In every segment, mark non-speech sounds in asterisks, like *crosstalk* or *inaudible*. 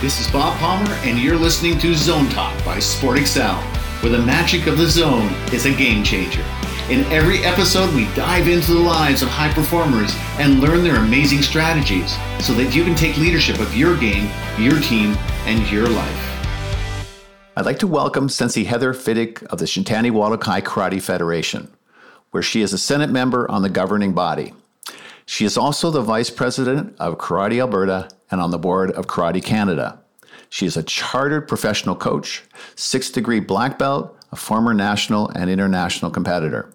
This is Bob Palmer, and you're listening to Zone Talk by Sport Excel, where the magic of the zone is a game changer. In every episode, we dive into the lives of high performers and learn their amazing strategies so that you can take leadership of your game, your team, and your life. I'd like to welcome Sensei Heather Fiddick of the Shintani Wadokai Karate Federation, where she is a Senate member on the governing body. She is also the Vice President of Karate Alberta and on the board of Karate Canada. She is a chartered professional coach, six degree black belt, a former national and international competitor.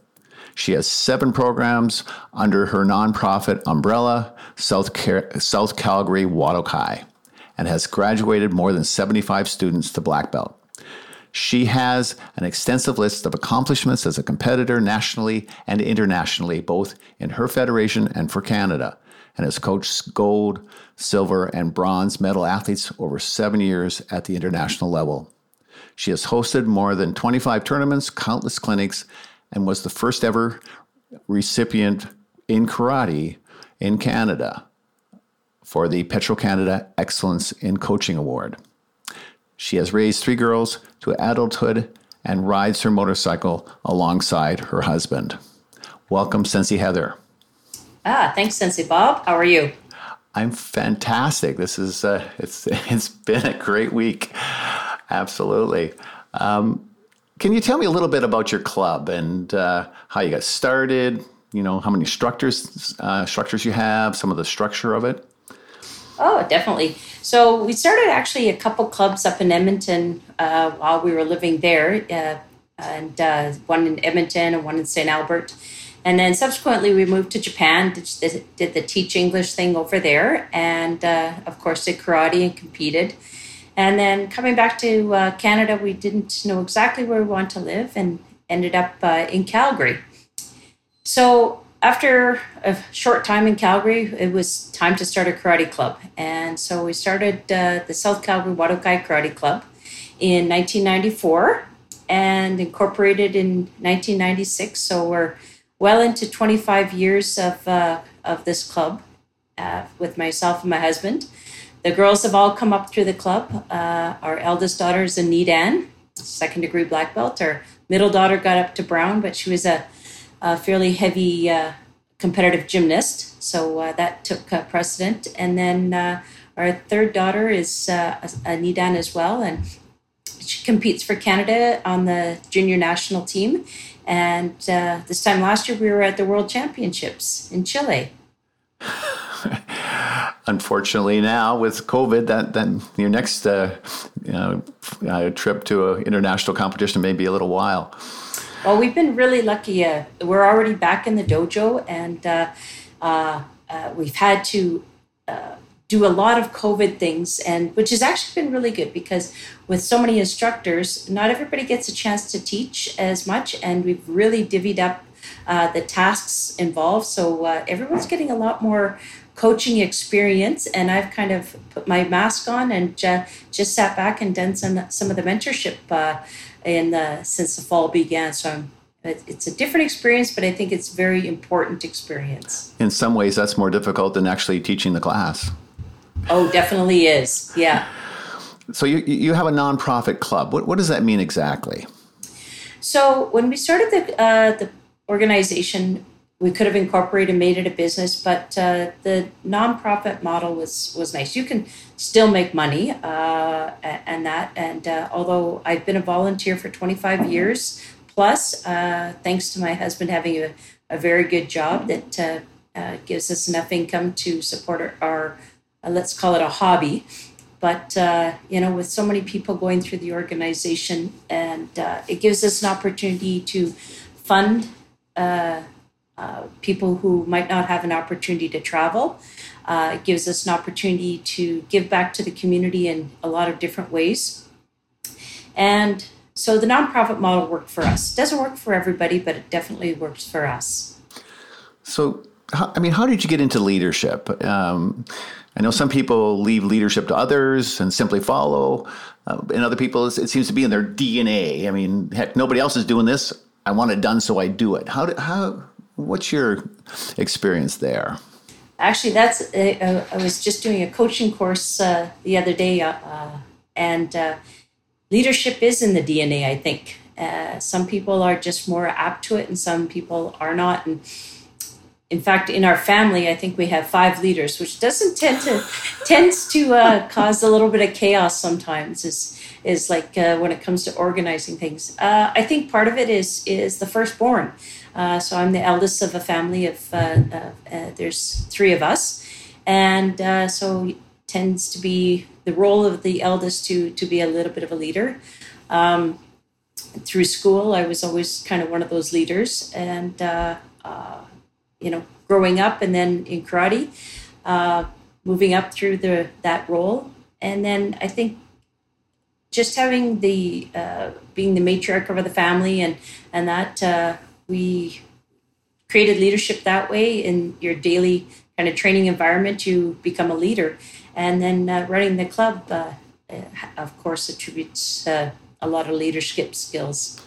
She has seven programs under her nonprofit umbrella, South, Car- South Calgary Wadokai, and has graduated more than 75 students to black belt. She has an extensive list of accomplishments as a competitor nationally and internationally, both in her federation and for Canada, and has coached gold, silver, and bronze medal athletes over seven years at the international level. She has hosted more than 25 tournaments, countless clinics, and was the first ever recipient in karate in Canada for the Petro Canada Excellence in Coaching Award. She has raised three girls to adulthood and rides her motorcycle alongside her husband. Welcome, Sensei Heather. Ah, thanks, Sensei Bob. How are you? I'm fantastic. This is uh, *laughs* it's it's been a great week. Absolutely. Um, can you tell me a little bit about your club and uh, how you got started? You know, how many structures uh, structures you have, some of the structure of it. Oh, definitely. So we started actually a couple clubs up in Edmonton uh, while we were living there, uh, and uh, one in Edmonton and one in St. Albert. And then subsequently, we moved to Japan, did, did the teach English thing over there, and uh, of course, did karate and competed. And then coming back to uh, Canada, we didn't know exactly where we wanted to live and ended up uh, in Calgary. So after a short time in Calgary, it was time to start a karate club. And so we started uh, the South Calgary Wadokai Karate Club in 1994 and incorporated in 1996. So we're well into 25 years of, uh, of this club uh, with myself and my husband. The girls have all come up through the club. Uh, our eldest daughter is a Nidan, second degree black belt. Our middle daughter got up to brown, but she was a a fairly heavy uh, competitive gymnast, so uh, that took uh, precedent. And then our third daughter is uh, a, a Nidan as well, and she competes for Canada on the junior national team. And uh, this time last year, we were at the World Championships in Chile. *laughs* Unfortunately, now with COVID, that then your next uh, you know, uh, trip to an international competition may be a little while. Well, we've been really lucky. Uh, we're already back in the dojo, and uh, uh, uh we've had to uh, do a lot of COVID things, and which has actually been really good because with so many instructors, not everybody gets a chance to teach as much, and we've really divvied up uh, the tasks involved. So everyone's getting a lot more coaching experience and I've kind of put my mask on and just sat back and done some some of the mentorship uh, in the since the fall began. So I'm, it's a different experience, but I think it's very important experience. In some ways, that's more difficult than actually teaching the class. Oh, definitely is. Yeah. So you you have a nonprofit club. What what does that mean exactly? So when we started the uh, the organization, we could have incorporated and made it a business, but uh, the nonprofit model was was nice. You can still make money uh, and that. And uh, although I've been a volunteer for 25 years plus, uh, thanks to my husband having a, a very good job that uh, uh, gives us enough income to support our, our let's call it a hobby. But you know, with so many people going through the organization, and it gives us an opportunity to fund uh, people who might not have an opportunity to travel. Uh, it gives us an opportunity to give back to the community in a lot of different ways. And so the nonprofit model worked for us. It doesn't work for everybody, but it definitely works for us. So, I mean, how did you get into leadership? Um, I know some people leave leadership to others and simply follow. Uh, and other people, it seems to be in their DNA. I mean, heck, nobody else is doing this. I want it done, so I do it. How, do, how What's your experience there? actually, that's uh, I was just doing a coaching course uh, the other day, uh, uh and uh, leadership is in the DNA. I think uh, some people are just more apt to it, and some people are not. And in fact, in our family, I think we have five leaders, which doesn't tend to tends to cause a little bit of chaos sometimes. Is is like when it comes to organizing things. I think part of it is is the firstborn. Uh, so I'm the eldest of a family of, uh, uh, there's three of us. And uh, so tends to be the role of the eldest to, to be a little bit of a leader. Um, through school, I was always kind of one of those leaders. And, uh, you know, growing up and then in karate, uh, moving up through the that role. And then I think just having the uh, being the matriarch of the family and and that uh, we created leadership that way in your daily kind of training environment you become a leader and then uh, running the club uh, uh of course attributes uh, a lot of leadership skills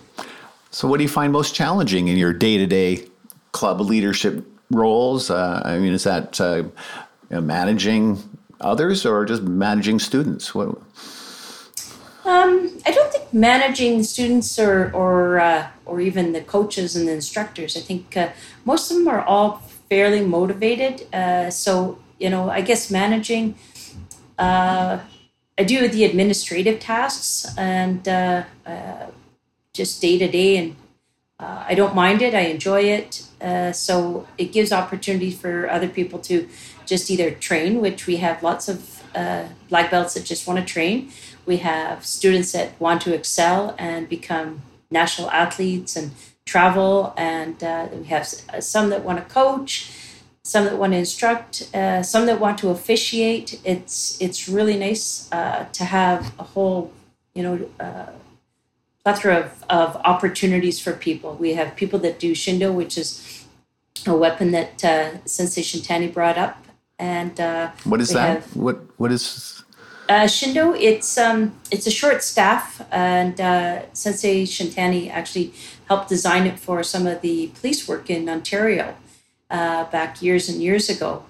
so what do you find most challenging in your day-to-day club leadership roles uh, i mean is that uh, you know, managing others or just managing students what um, I don't think managing students or or uh, or even the coaches and the instructors. I think uh, most of them are all fairly motivated. Uh, so you know, I guess managing. Uh, I do the administrative tasks and just day to day, and I don't mind it. I enjoy it. so it gives opportunity for other people to just either train, which we have lots of black belts that just want to train we have students that want to excel and become national athletes and travel, and uh, we have uh, some that want to coach, some that want to instruct, uh, some that want to officiate. It's it's really nice uh, to have a whole, you know, uh, plethora of, of opportunities for people. We have people that do shindo, which is a weapon that uh, Sensei Shintani brought up, and what is that? Have, what what is uh, Shindo, it's um, it's a short staff, and uh, Sensei Shintani actually helped design it for some of the police work in Ontario uh, back years and years ago.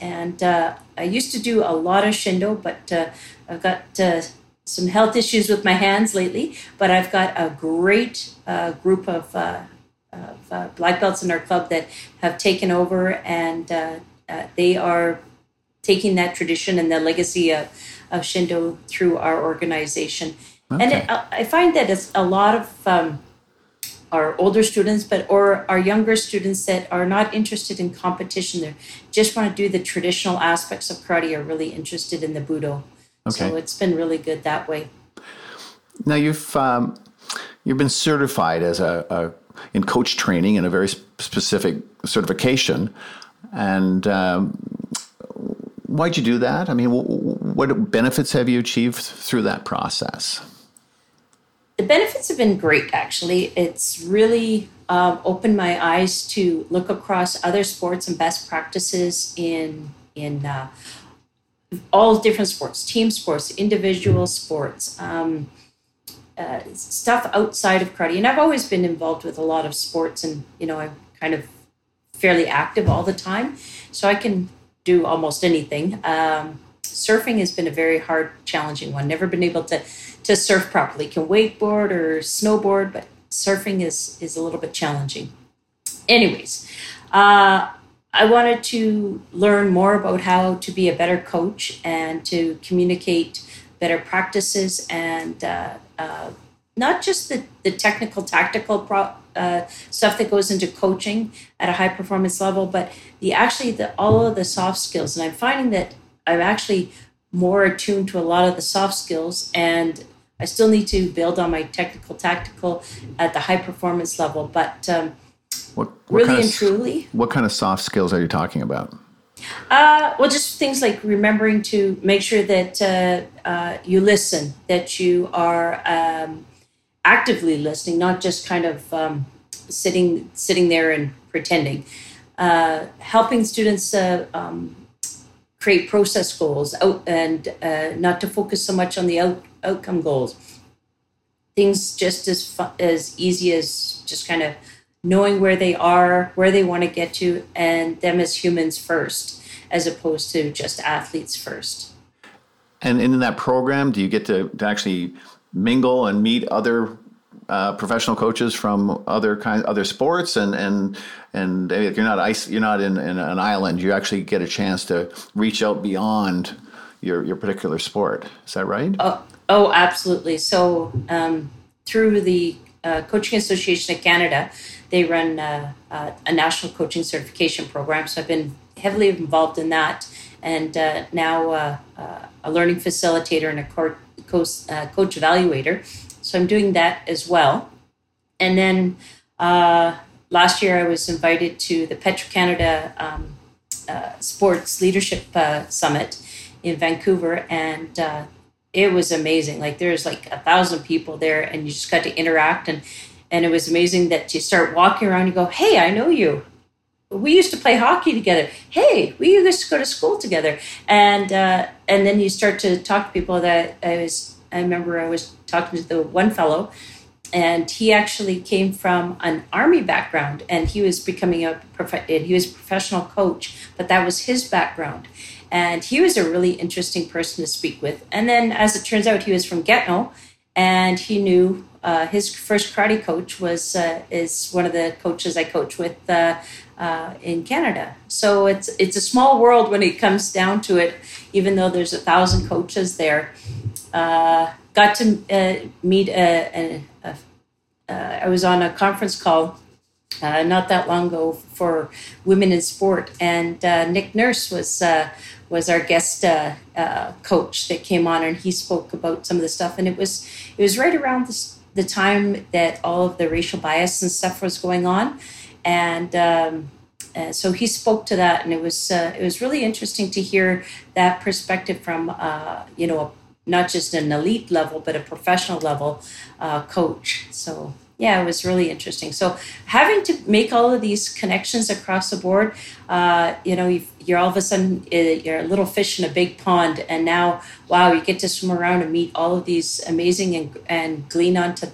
And uh, I used to do a lot of Shindo, but uh, I've got uh, some health issues with my hands lately. But I've got a great uh, group of, uh, of uh, black belts in our club that have taken over, and they are taking that tradition and the legacy of of Shindo through our organization. Okay. And it, I find that it's a lot of um, our older students, but or our younger students that are not interested in competition. They just want to do the traditional aspects of karate. Are really interested in the budo. Okay. So it's been really good that way. Now you've um, you've been certified as a, a, in coach training in a very specific certification, and um, why'd you do that? I mean, what benefits have you achieved through that process? The benefits have been great, actually. It's really um, opened my eyes to look across other sports and best practices in in uh, all different sports, team sports, individual sports, um, uh, stuff outside of karate. And I've always been involved with a lot of sports, and you know, I'm kind of fairly active all the time, so I can do almost anything. Um, surfing has been a very hard, challenging one. Never been able to to surf properly. Can wakeboard or snowboard, but surfing is is a little bit challenging. Anyways, uh, I wanted to learn more about how to be a better coach and to communicate better practices and uh, uh, not just the, the technical, tactical pro, uh, stuff that goes into coaching at a high performance level, but the actually the all of the soft skills. And I'm finding that I'm actually more attuned to a lot of the soft skills, and I still need to build on my technical, tactical at the high performance level. But um, what, what really and of, truly, what kind of soft skills are you talking about? Uh, well, just things like remembering to make sure that uh, uh, you listen, that you are um, actively listening, not just kind of um, sitting sitting there and pretending. Uh, helping students uh, um, create process goals out and uh, not to focus so much on the out, outcome goals. Things just as fun, as easy as just kind of knowing where they are, where they want to get to, and them as humans first. as opposed to just athletes first. And in that program, do you get to, to actually mingle and meet other uh, professional coaches from other kind other sports and and and if you're not ice you're not in, in an island you actually get a chance to reach out beyond your your particular sport is that right oh, oh absolutely so um, through the uh, coaching association of canada they run uh, uh, a national coaching certification program so i've been heavily involved in that and uh, now uh, a learning facilitator and a coach, coach evaluator so I'm doing that as well. And then uh, last year I was invited to the Petro Canada um, uh, Sports Leadership uh, Summit in Vancouver, and uh, it was amazing. Like there's like a thousand people there, and you just got to interact and. And it was amazing that you start walking around, you go, Hey, I know you we used to play hockey together. Hey, we used to go to school together, and uh, and then you start to talk to people that I was. I remember I was talking to the one fellow, and he actually came from an army background, and he was becoming a prof- he was a professional coach, but that was his background, and he was a really interesting person to speak with. And then, as it turns out, he was from Gatineau, and he knew uh, his first karate coach was uh, is one of the coaches I coach with uh, uh, in Canada. So it's it's a small world when it comes down to it. Even though there's a thousand coaches there, uh, got to uh, meet a, a, a uh, I was on a conference call uh, not that long ago for women in sport, and uh, Nick Nurse was uh, was our guest uh, coach that came on, and he spoke about some of the stuff, and it was it was right around the time that all of the racial bias and stuff was going on, and. Um, so he spoke to that, and it was it was really interesting to hear that perspective from you know a not just an elite level, but a professional level uh, coach. So, yeah, it was really interesting. So, having to make all of these connections across the board, uh, you know, you're all of a sudden uh, you're a little fish in a big pond, and now, wow, you get to swim around and meet all of these amazing and, and glean onto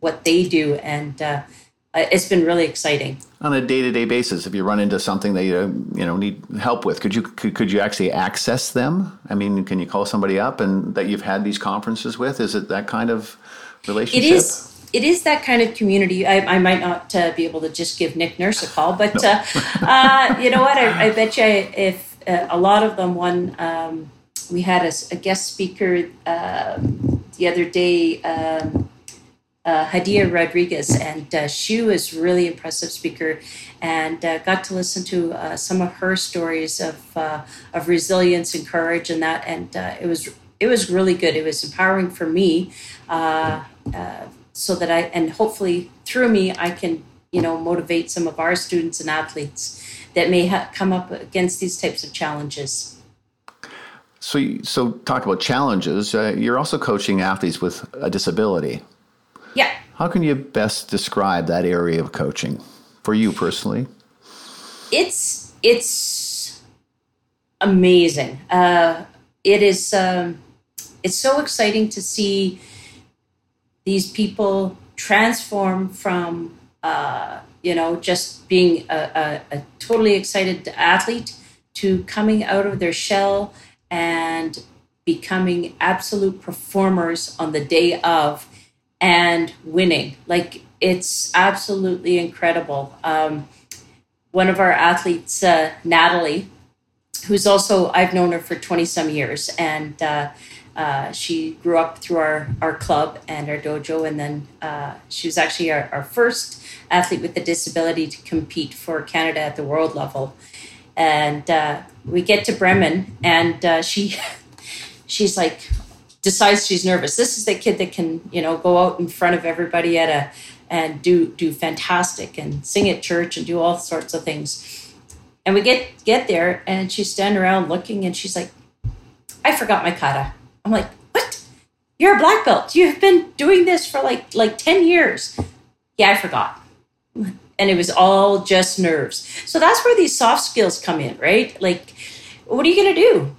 what they do. And uh, uh, it's been really exciting on a day-to-day basis if you run into something that you you know need help with could you could, could you actually access them i mean can you call somebody up and that you've had these conferences with is it that kind of relationship it is it is that kind of community. I, I might not uh, be able to just give Nick Nurse a call, but no. uh, *laughs* uh, you know what? I, I bet you if uh, a lot of them, one, um, we had a, a guest speaker um, the other day. Um, uh, Hadia Rodriguez, and uh, she was really impressive speaker, and uh, got to listen to uh, some of her stories of uh, of resilience and courage, and that, and uh, it was it was really good. It was empowering for me, so that I and hopefully through me I can you know motivate some of our students and athletes that may ha- come up against these types of challenges. So, so talk about challenges. you're also coaching athletes with a disability. Yeah. How can you best describe that area of coaching for you personally? It's it's amazing. Uh, it is. Um, it's so exciting to see these people transform from uh, you know just being a, a, a totally excited athlete to coming out of their shell and becoming absolute performers on the day of and winning. Like it's absolutely incredible. Um, one of our athletes, uh, Natalie, who's also I've known her for twenty some years, and uh, uh, she grew up through our our club and our dojo, and then uh, she was actually our, our, first athlete with a disability to compete for Canada at the world level. And uh, we get to Bremen, and uh, she *laughs* she's like, decides she's nervous. This is the kid that can, you know, go out in front of everybody at a and do do fantastic and sing at church and do all sorts of things. And we get get there and she's standing around looking and she's like, I forgot my kata. I'm like, what? You're a black belt. You've been doing this for like like 10 years. Yeah, I forgot. And it was all just nerves. So that's where these soft skills come in, right? Like, what are you gonna do?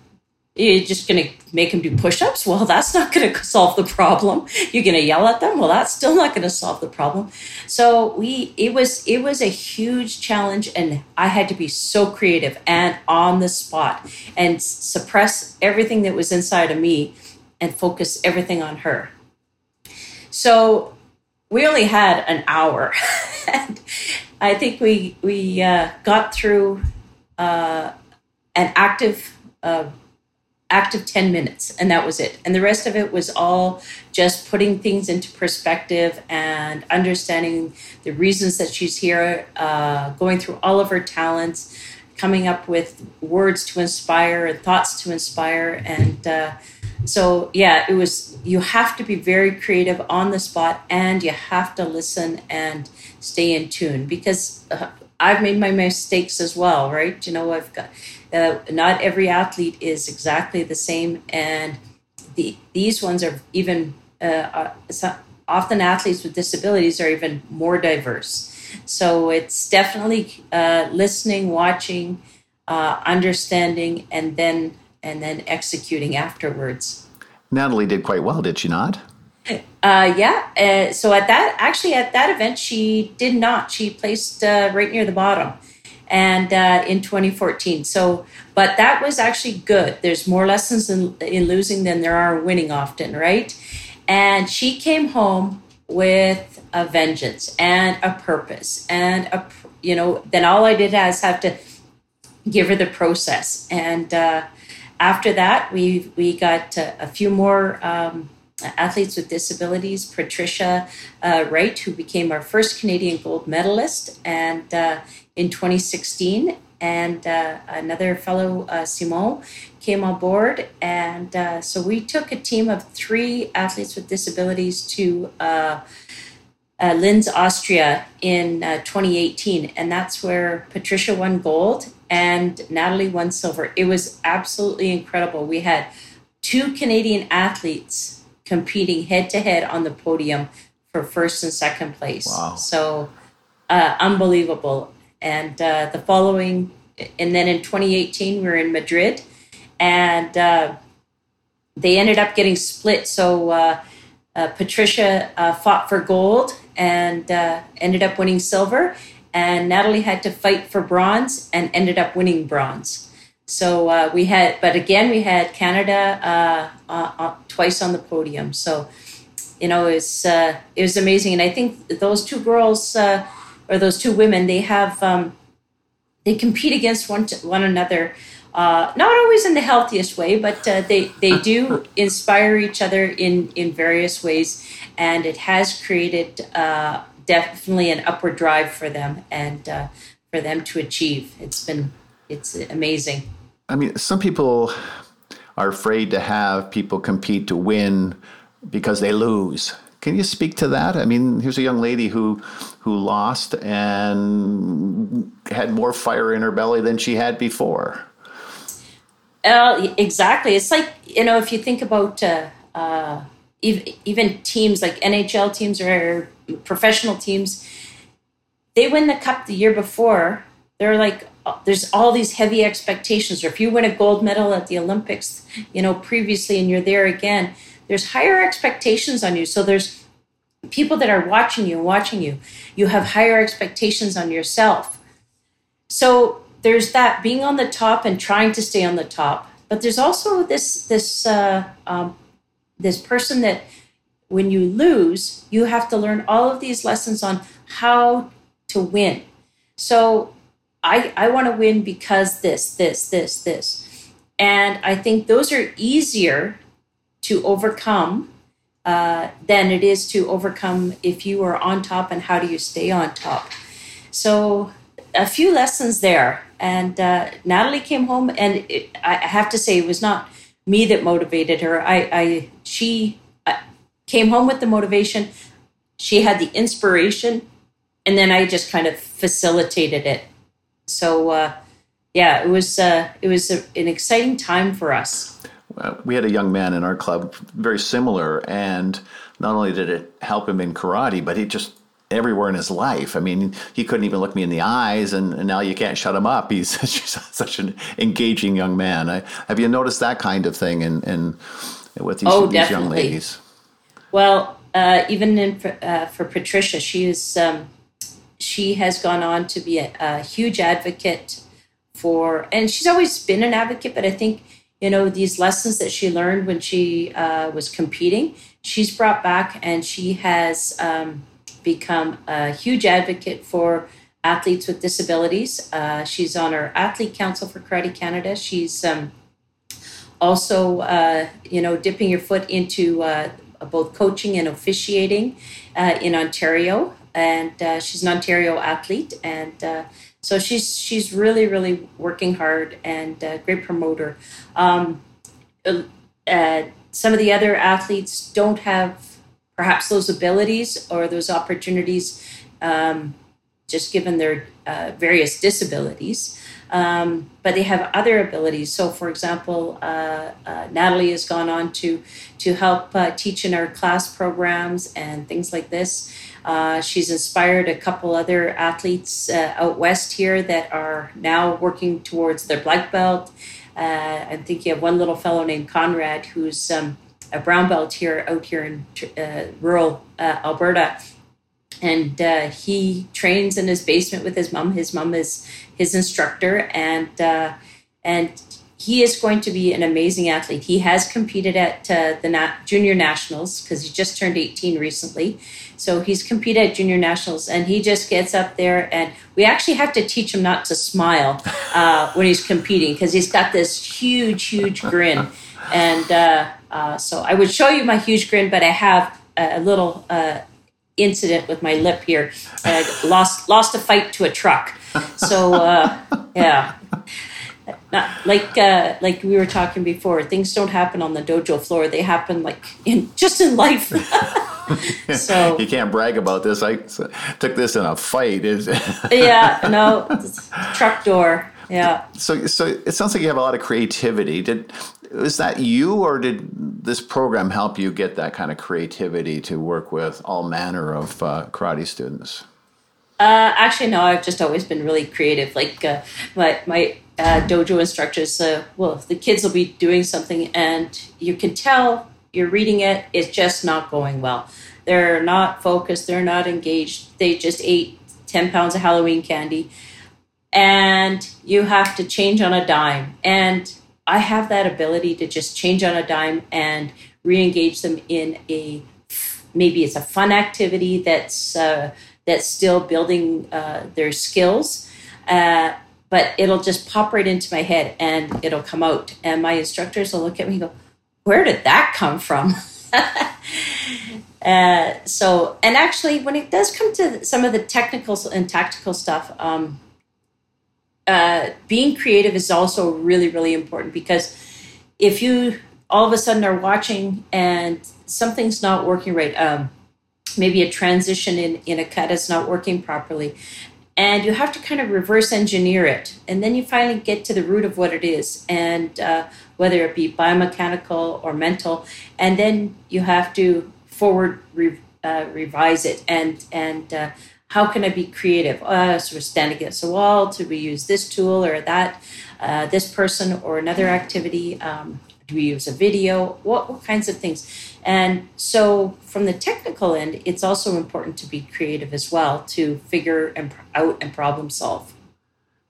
You're just going to make them do push-ups? Well *laughs* that's not going to solve the problem. You're going to yell at them? Well that's still not going to solve the problem. So we it was it was a huge challenge and i had to be so creative and on the spot and suppress everything that was inside of me and focus everything on her. So we only had an hour. *laughs* And i think we we uh, got through uh, an active uh, active 10 minutes and that was it. And the rest of it was all just putting things into perspective and understanding the reasons that she's here uh, going through all of her talents coming up with words to inspire and thoughts to inspire and uh, so yeah it was you have to be very creative on the spot and you have to listen and stay in tune because uh, i've made my mistakes as well right? You know i've got uh, not every athlete is exactly the same, and the, these ones are even uh, uh often athletes with disabilities are even more diverse. So it's definitely uh, listening, watching, uh, understanding, and then and then executing afterwards. Natalie did quite well, did she not? Uh, yeah. Uh, so at that, actually, at that event, she did not. She placed uh, right near the bottom and uh, in 2014. So, but that was actually good. There's more lessons in, in losing than there are winning often, right? And she came home with a vengeance and a purpose and a you know then all i did is have to give her the process and uh, after that we we got uh, a few more um, athletes with disabilities patricia uh, wright who became our first canadian gold medalist and uh, in 2016. And uh, another fellow, uh, Simon, came on board. And uh, so we took a team of three athletes with disabilities to uh, uh, Linz, Austria in uh, 2018. And that's where Patricia won gold and Natalie won silver. It was absolutely incredible. We had two Canadian athletes competing head to head on the podium for first and second place. Wow. So unbelievable and uh, the following, and then in 2018 we were in Madrid, and uh, they ended up getting split. So uh, uh Patricia uh, fought for gold and uh, ended up winning silver, and Natalie had to fight for bronze and ended up winning bronze. So we had, but again, we had Canada twice on the podium. So you know, it was, it was amazing, and I think those two girls or those two women, they have um, they compete against one one another. Uh, not always in the healthiest way, but uh, they they do *laughs* inspire each other in in various ways, and it has created uh, definitely an upward drive for them and uh, for them to achieve. It's been it's amazing. I mean, some people are afraid to have people compete to win because they lose. Can you speak to that? I mean, here's a young lady who who lost and had more fire in her belly than she had before. Uh, exactly. It's like you know, if you think about uh, uh, even, teams like NHL teams or professional teams, they win the cup the year before. They're like, there's all these heavy expectations. Or if you win a gold medal at the Olympics, you know, previously, and you're there again, there's higher expectations on you. So there's people that are watching you watching you. You have higher expectations on yourself. So there's that being on the top and trying to stay on the top. But there's also this this uh, um, this person that when you lose, you have to learn all of these lessons on how to win. So I I want to win because this this this this, and I think those are easier to overcome uh, than it is to overcome if you are on top and how do you stay on top. So, a few lessons there. And uh, Natalie came home, and it, I have to say, it was not me that motivated her. I, I she came home with the motivation. She had the inspiration, and then I just kind of facilitated it. So, uh, yeah, it was uh, it was a, an exciting time for us we had a young man in our club very similar and not only did it help him in karate but he just everywhere in his life. I mean, he couldn't even look me in the eyes, and, and now you can't shut him up. *laughs* He's such an engaging young man. I, have you noticed that kind of thing in, in with these, oh, these young ladies? Well, uh, even in, uh, for Patricia, she is um, she has gone on to be a, a, huge advocate for, and she's always been an advocate. But I think you know these lessons that she learned when she uh, was competing, she's brought back, and she has. Um, become a huge advocate for athletes with disabilities. Uh, she's on our athlete council for Karate Canada. She's um, also, uh, you know, dipping your foot into uh, both coaching and officiating uh, in Ontario. And uh, she's an Ontario athlete, and uh, so she's she's really really working hard and a great promoter. Um, some of the other athletes don't have perhaps those abilities or those opportunities, um, just given their uh, various disabilities. Um, but they have other abilities. So, for example, uh, uh, Natalie has gone on to to help uh, teach in our class programs and things like this. Uh, she's inspired a couple other athletes uh, out west here that are now working towards their black belt. I'm thinking of one little fellow named Conrad who's um, a brown belt here out here in uh, rural uh, Alberta, and uh, he trains in his basement with his mom. His mom is his instructor, and uh, and he is going to be an amazing athlete. He has competed at uh, the nat- junior nationals because he just turned 18 recently. So he's competed at junior nationals, and he just gets up there, and we actually have to teach him not to smile *laughs* uh, when he's competing because he's got this huge, huge grin. And uh, uh, so I would show you my huge grin, but I have a, a little uh, incident with my lip here. I lost lost a fight to a truck. So uh, yeah. Not, like uh, like we were talking before, things don't happen on the dojo floor. They happen like in just in life. *laughs* *laughs* so you can't brag about this. I took this in a fight. *laughs* yeah, no, truck door. Yeah. So so it sounds like you have a lot of creativity. Did was that you, or did this program help you get that kind of creativity to work with all manner of uh, karate students? Uh, actually, no. I've just always been really creative. Like uh, my my uh, dojo instructors, uh, well, the kids will be doing something, and you can tell you're reading it. It's just not going well. They're not focused. They're not engaged. They just ate ten pounds of Halloween candy, and you have to change on a dime. And I have that ability to just change on a dime and re-engage them in a maybe it's a fun activity that's uh, that's still building uh, their skills, uh, but it'll just pop right into my head and it'll come out. And my instructors will look at me and go, "Where did that come from?" *laughs* Uh, so, and actually, when it does come to some of the technical and tactical stuff, um, uh, being creative is also really, really important because if you all of a sudden are watching and something's not working right, um, maybe a transition in, in a cut is not working properly, and you have to kind of reverse engineer it. And then you finally get to the root of what it is, and uh, whether it be biomechanical or mental, and then you have to forward re- uh, revise it and and uh, how can I be creative? Uh, so we're standing against a wall. Do we use this tool or that, uh, this person or another activity? Um, do we use a video? What, what kinds of things? And so, from the technical end, it's also important to be creative as well to figure and, out and problem solve.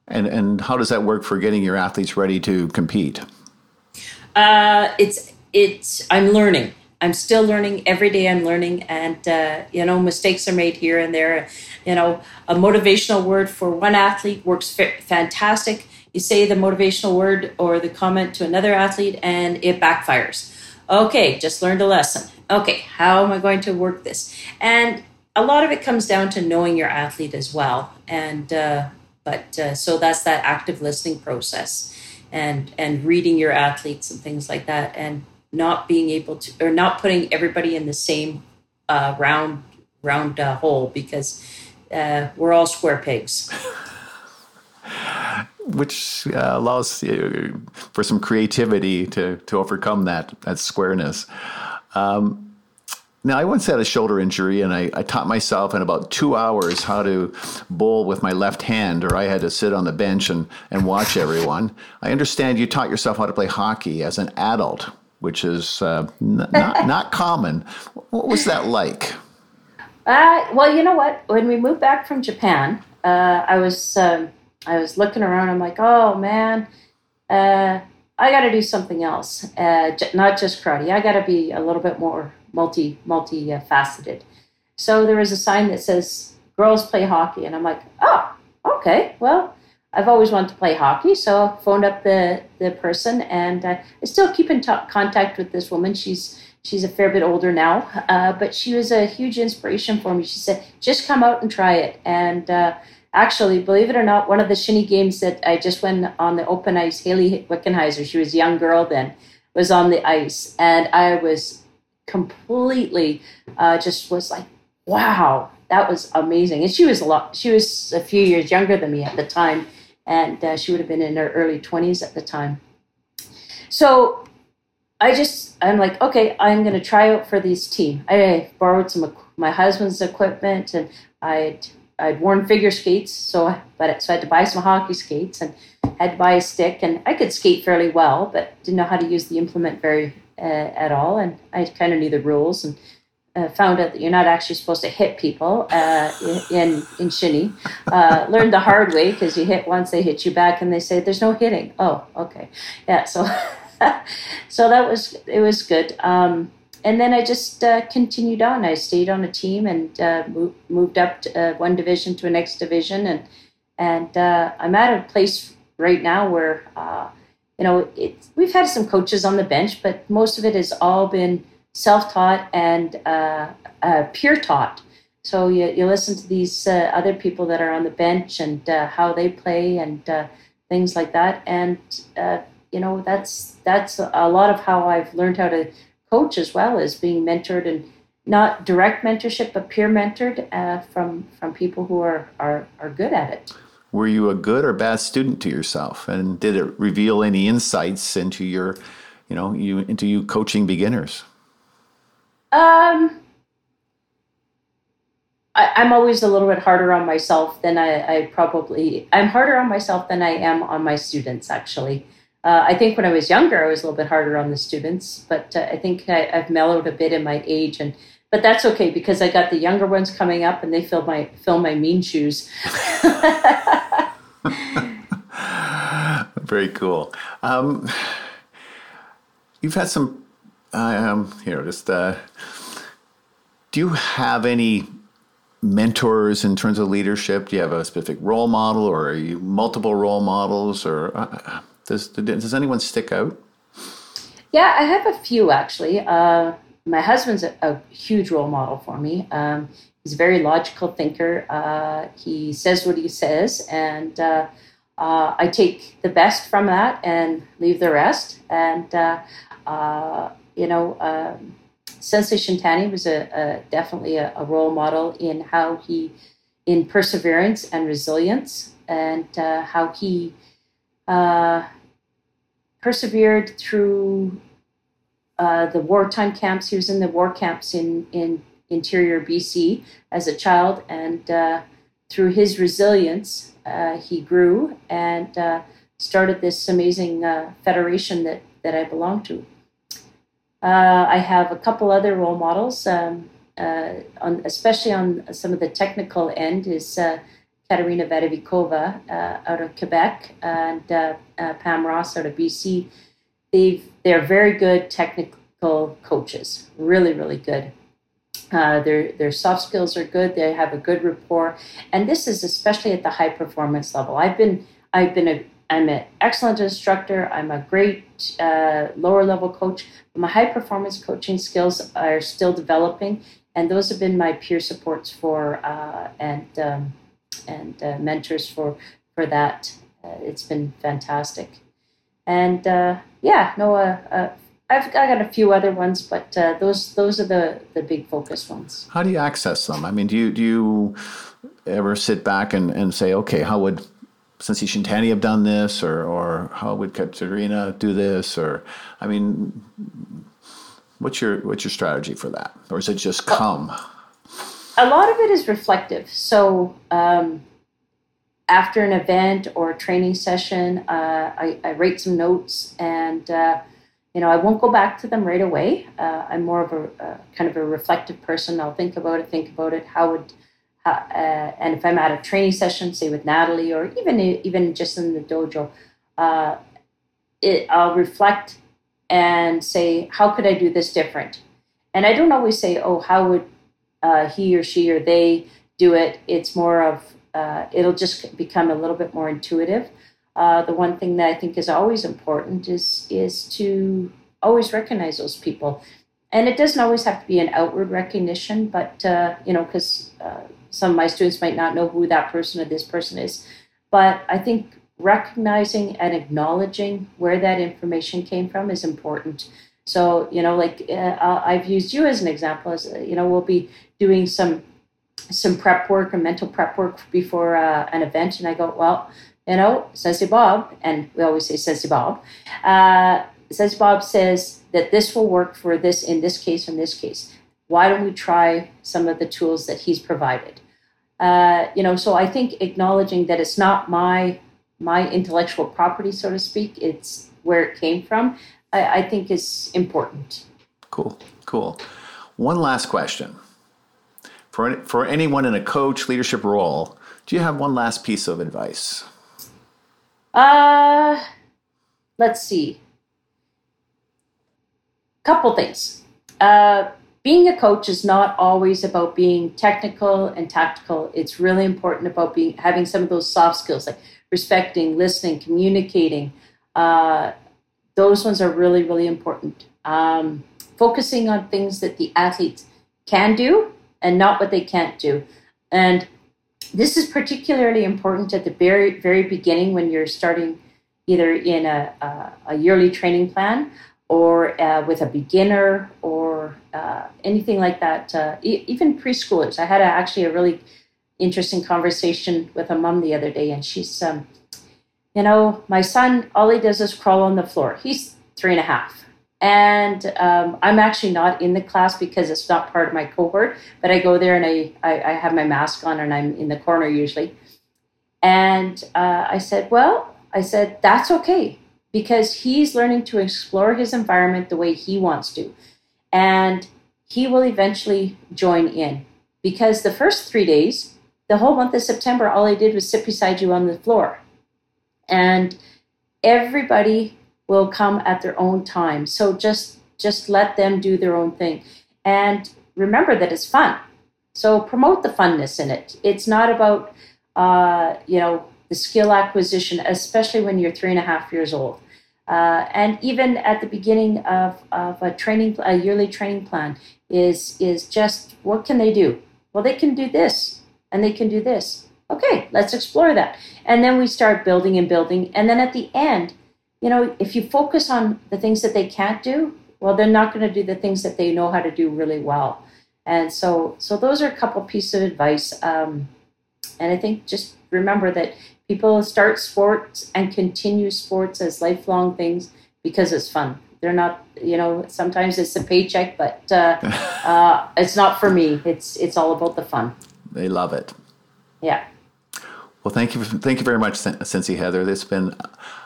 And and how does that work for getting your athletes ready to compete? Uh, it's it's I'm learning. I'm still learning every day. I'm learning, and uh, you know, mistakes are made here and there. You know, a motivational word for one athlete works fantastic. You say the motivational word or the comment to another athlete, and it backfires. Okay, just learned a lesson. Okay, how am I going to work this? And a lot of it comes down to knowing your athlete as well. And uh, but uh, so that's that active listening process, and and reading your athletes and things like that, and not being able to or not putting everybody in the same uh, round round uh, hole because uh, we're all square pegs. *laughs* Which uh, allows for some creativity to to overcome that that squareness. Um, Now, I once had a shoulder injury, and I, I taught myself in about two hours how to bowl with my left hand, or I had to sit on the bench and, and watch everyone. I understand you taught yourself how to play hockey as an adult, which is uh, n- not, *laughs* not common. What was that like? Uh, well, you know what? When we moved back from Japan, uh, I was um, I was looking around. I'm like, oh man, uh, I got to do something else. Uh, j- not just karate. I got to be a little bit more multi multi faceted. So there was a sign that says girls play hockey, and I'm like, oh, okay. Well, I've always wanted to play hockey, so I phoned up the the person, and uh, I still keep in t- contact with this woman. She's she's a fair bit older now, uh, but she was a huge inspiration for me. She said, just come out and try it, and uh, actually, believe it or not, one of the shinny games that I just went on the open ice, Hayley Wickenheiser, she was a young girl then, was on the ice. And I was completely uh, just was like, wow, that was amazing. And she was a lot, she was a few years younger than me at the time. And uh, she would have been in her early 20s at the time. So I just, I'm like, okay, I'm going to try out for this team. I borrowed some of my husband's equipment and I'd I'd worn figure skates, so but so I had to buy some hockey skates and had to buy a stick, and I could skate fairly well, but didn't know how to use the implement very uh, at all, and I kind of knew the rules and. Uh, found out that you're not actually supposed to hit people uh, in in shinny. Uh, learned the hard way because you hit once, they hit you back, and they say there's no hitting. Oh, okay, yeah. So *laughs* so that was it was good. Um, and then I just uh, continued on. I stayed on a team and uh, moved, moved up to, one division to a next division, and and I'm at a place right now where you know it, we've had some coaches on the bench, but most of it has all been self-taught and uh, uh peer taught. So you, you listen to these uh, other people that are on the bench and uh, how they play and things like that, and you know that's that's a lot of how I've learned how to coach as well as being mentored and not direct mentorship but peer mentored uh, from from people who are, are are good at it were you a good or bad student to yourself? And did it reveal any insights into your you know you into you coaching beginners? Um I, am always a little bit harder on myself than I, I probably i'm harder on myself than i am on my students actually. Uh, I think when I was younger, I was a little bit harder on the students, but uh, I think I, have mellowed a bit in my age, and but that's okay because I got the younger ones coming up, and they fill my fill my mean shoes. *laughs* Very cool. Um, you've had some. Um, here, just uh, do you have any mentors in terms of leadership? Do you have a specific role model, or are you multiple role models, or uh, does does anyone stick out? Yeah, I have a few actually. Uh, my husband's a, a, huge role model for me. Um, he's a very logical thinker. Uh, he says what he says, and uh, uh I take the best from that and leave the rest. And uh, uh, you know, um, Sensei Shintani was a, a definitely a, a, role model in how he, in perseverance and resilience, and how he persevered through uh, the wartime camps. He was in the war camps in, in interior BC as a child, and uh, through his resilience, uh, he grew and uh, started this amazing uh, federation that, that I belong to. Uh, I have a couple other role models, um, on, especially on some of the technical end, is Katerina Vadavikova uh, out of Quebec and Pam Ross out of BC. They've, they're very good technical coaches, really, really good. Uh, their their soft skills are good. They have a good rapport, and this is especially at the high performance level. I've been I've been a I'm an excellent instructor. I'm a great uh, lower level coach. My high performance coaching skills are still developing, and those have been my peer supports for uh, and um, and uh, mentors for for that. Uh, it's been fantastic, and uh, yeah, no, uh, uh, I've I got a few other ones, but those those are the the big focus ones. How do you access them? I mean, do you do you ever sit back and, and say, okay, how would Sensei Shintani have done this, or or how would Katerina do this, or I mean, What's your what's your strategy for that, or is it just come? A lot of it is reflective. So um, after an event or a training session, uh, I, I, write some notes, and uh, you know I won't go back to them right away. Uh, I'm more of a kind of a reflective person. I'll think about it, think about it. How would uh, and if I'm at a training session, say with Natalie, or even even just in the dojo, uh, it, I'll reflect and say, how could I do this different? And I don't always say, oh, how would uh, he or she or they do it? It's more of uh, it'll just become a little bit more intuitive. Uh, the one thing that I think is always important is is to always recognize those people, and it doesn't always have to be an outward recognition, but uh, you know, because uh, some of my students might not know who that person or this person is, but I think recognizing and acknowledging where that information came from is important. So, you know, like uh, I've used you as an example, as you know, we'll be doing some some prep work or mental prep work before uh, an event, and I go, well, you know, Sensei Bob, and we always say Sensei Bob. Uh, Sensei Bob says that this will work for this in this case, in this case. Why don't we try some of the tools that he's provided? Uh, you know, so I think acknowledging that it's not my my intellectual property, so to speak. It's where it came from. I, I think is important. Cool, cool. One last question for for anyone in a coach leadership role. Do you have one last piece of advice? Uh, let's see. Couple things. Uh, being a coach is not always about being technical and tactical. It's really important about being having some of those soft skills like respecting, listening, communicating. Uh, those ones are really, really important. Um, focusing on things that the athletes can do and not what they can't do. And this is particularly important at the very, very beginning when you're starting either in a, a, a yearly training plan or uh, with a beginner or uh, anything like that. Uh, e- even preschoolers. I had a, actually a really interesting conversation with a mom the other day, and she's, um, you know, my son, all he does is crawl on the floor. He's three and a half. And um, I'm actually not in the class because it's not part of my cohort, but I go there and I, I, I have my mask on and I'm in the corner usually. And uh, I said, well, I said, that's okay because he's learning to explore his environment the way he wants to. And he will eventually join in because the first three days, the whole month of September, all I did was sit beside you on the floor. And everybody will come at their own time. So just just let them do their own thing. And remember that it's fun. So promote the funness in it. It's not about uh, you know the skill acquisition, especially when you're three and a half years old. Uh, and even at the beginning of, of a training, a yearly training plan, is is just what can they do? Well, they can do this and they can do this. Okay, let's explore that. And then we start building and building. And then at the end, you know, if you focus on the things that they can't do, well, they're not going to do the things that they know how to do really well. And so, so those are a couple pieces of advice. Um, and I think just remember that people start sports and continue sports as lifelong things because it's fun. They're not, you know, sometimes it's a paycheck, but uh, *laughs* uh, it's not for me. It's it's all about the fun. They love it. Yeah. Well, thank you, thank you very much, Sensei Heather. It's been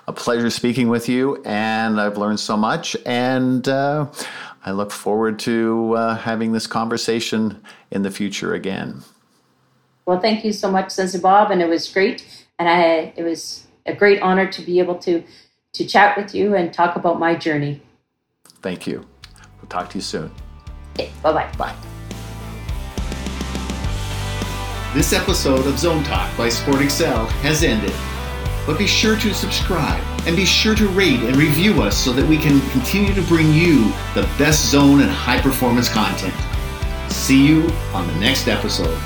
a pleasure speaking with you, and I've learned so much. And uh, I look forward to uh, having this conversation in the future again. Well, thank you so much, Sensei Bob, and it was great. And I, it was a great honor to be able to to chat with you and talk about my journey. Thank you. We'll talk to you soon. Okay, bye-bye. Bye. This episode of Zone Talk by Sport Excel has ended. But be sure to subscribe and be sure to rate and review us so that we can continue to bring you the best zone and high performance content. See you on the next episode.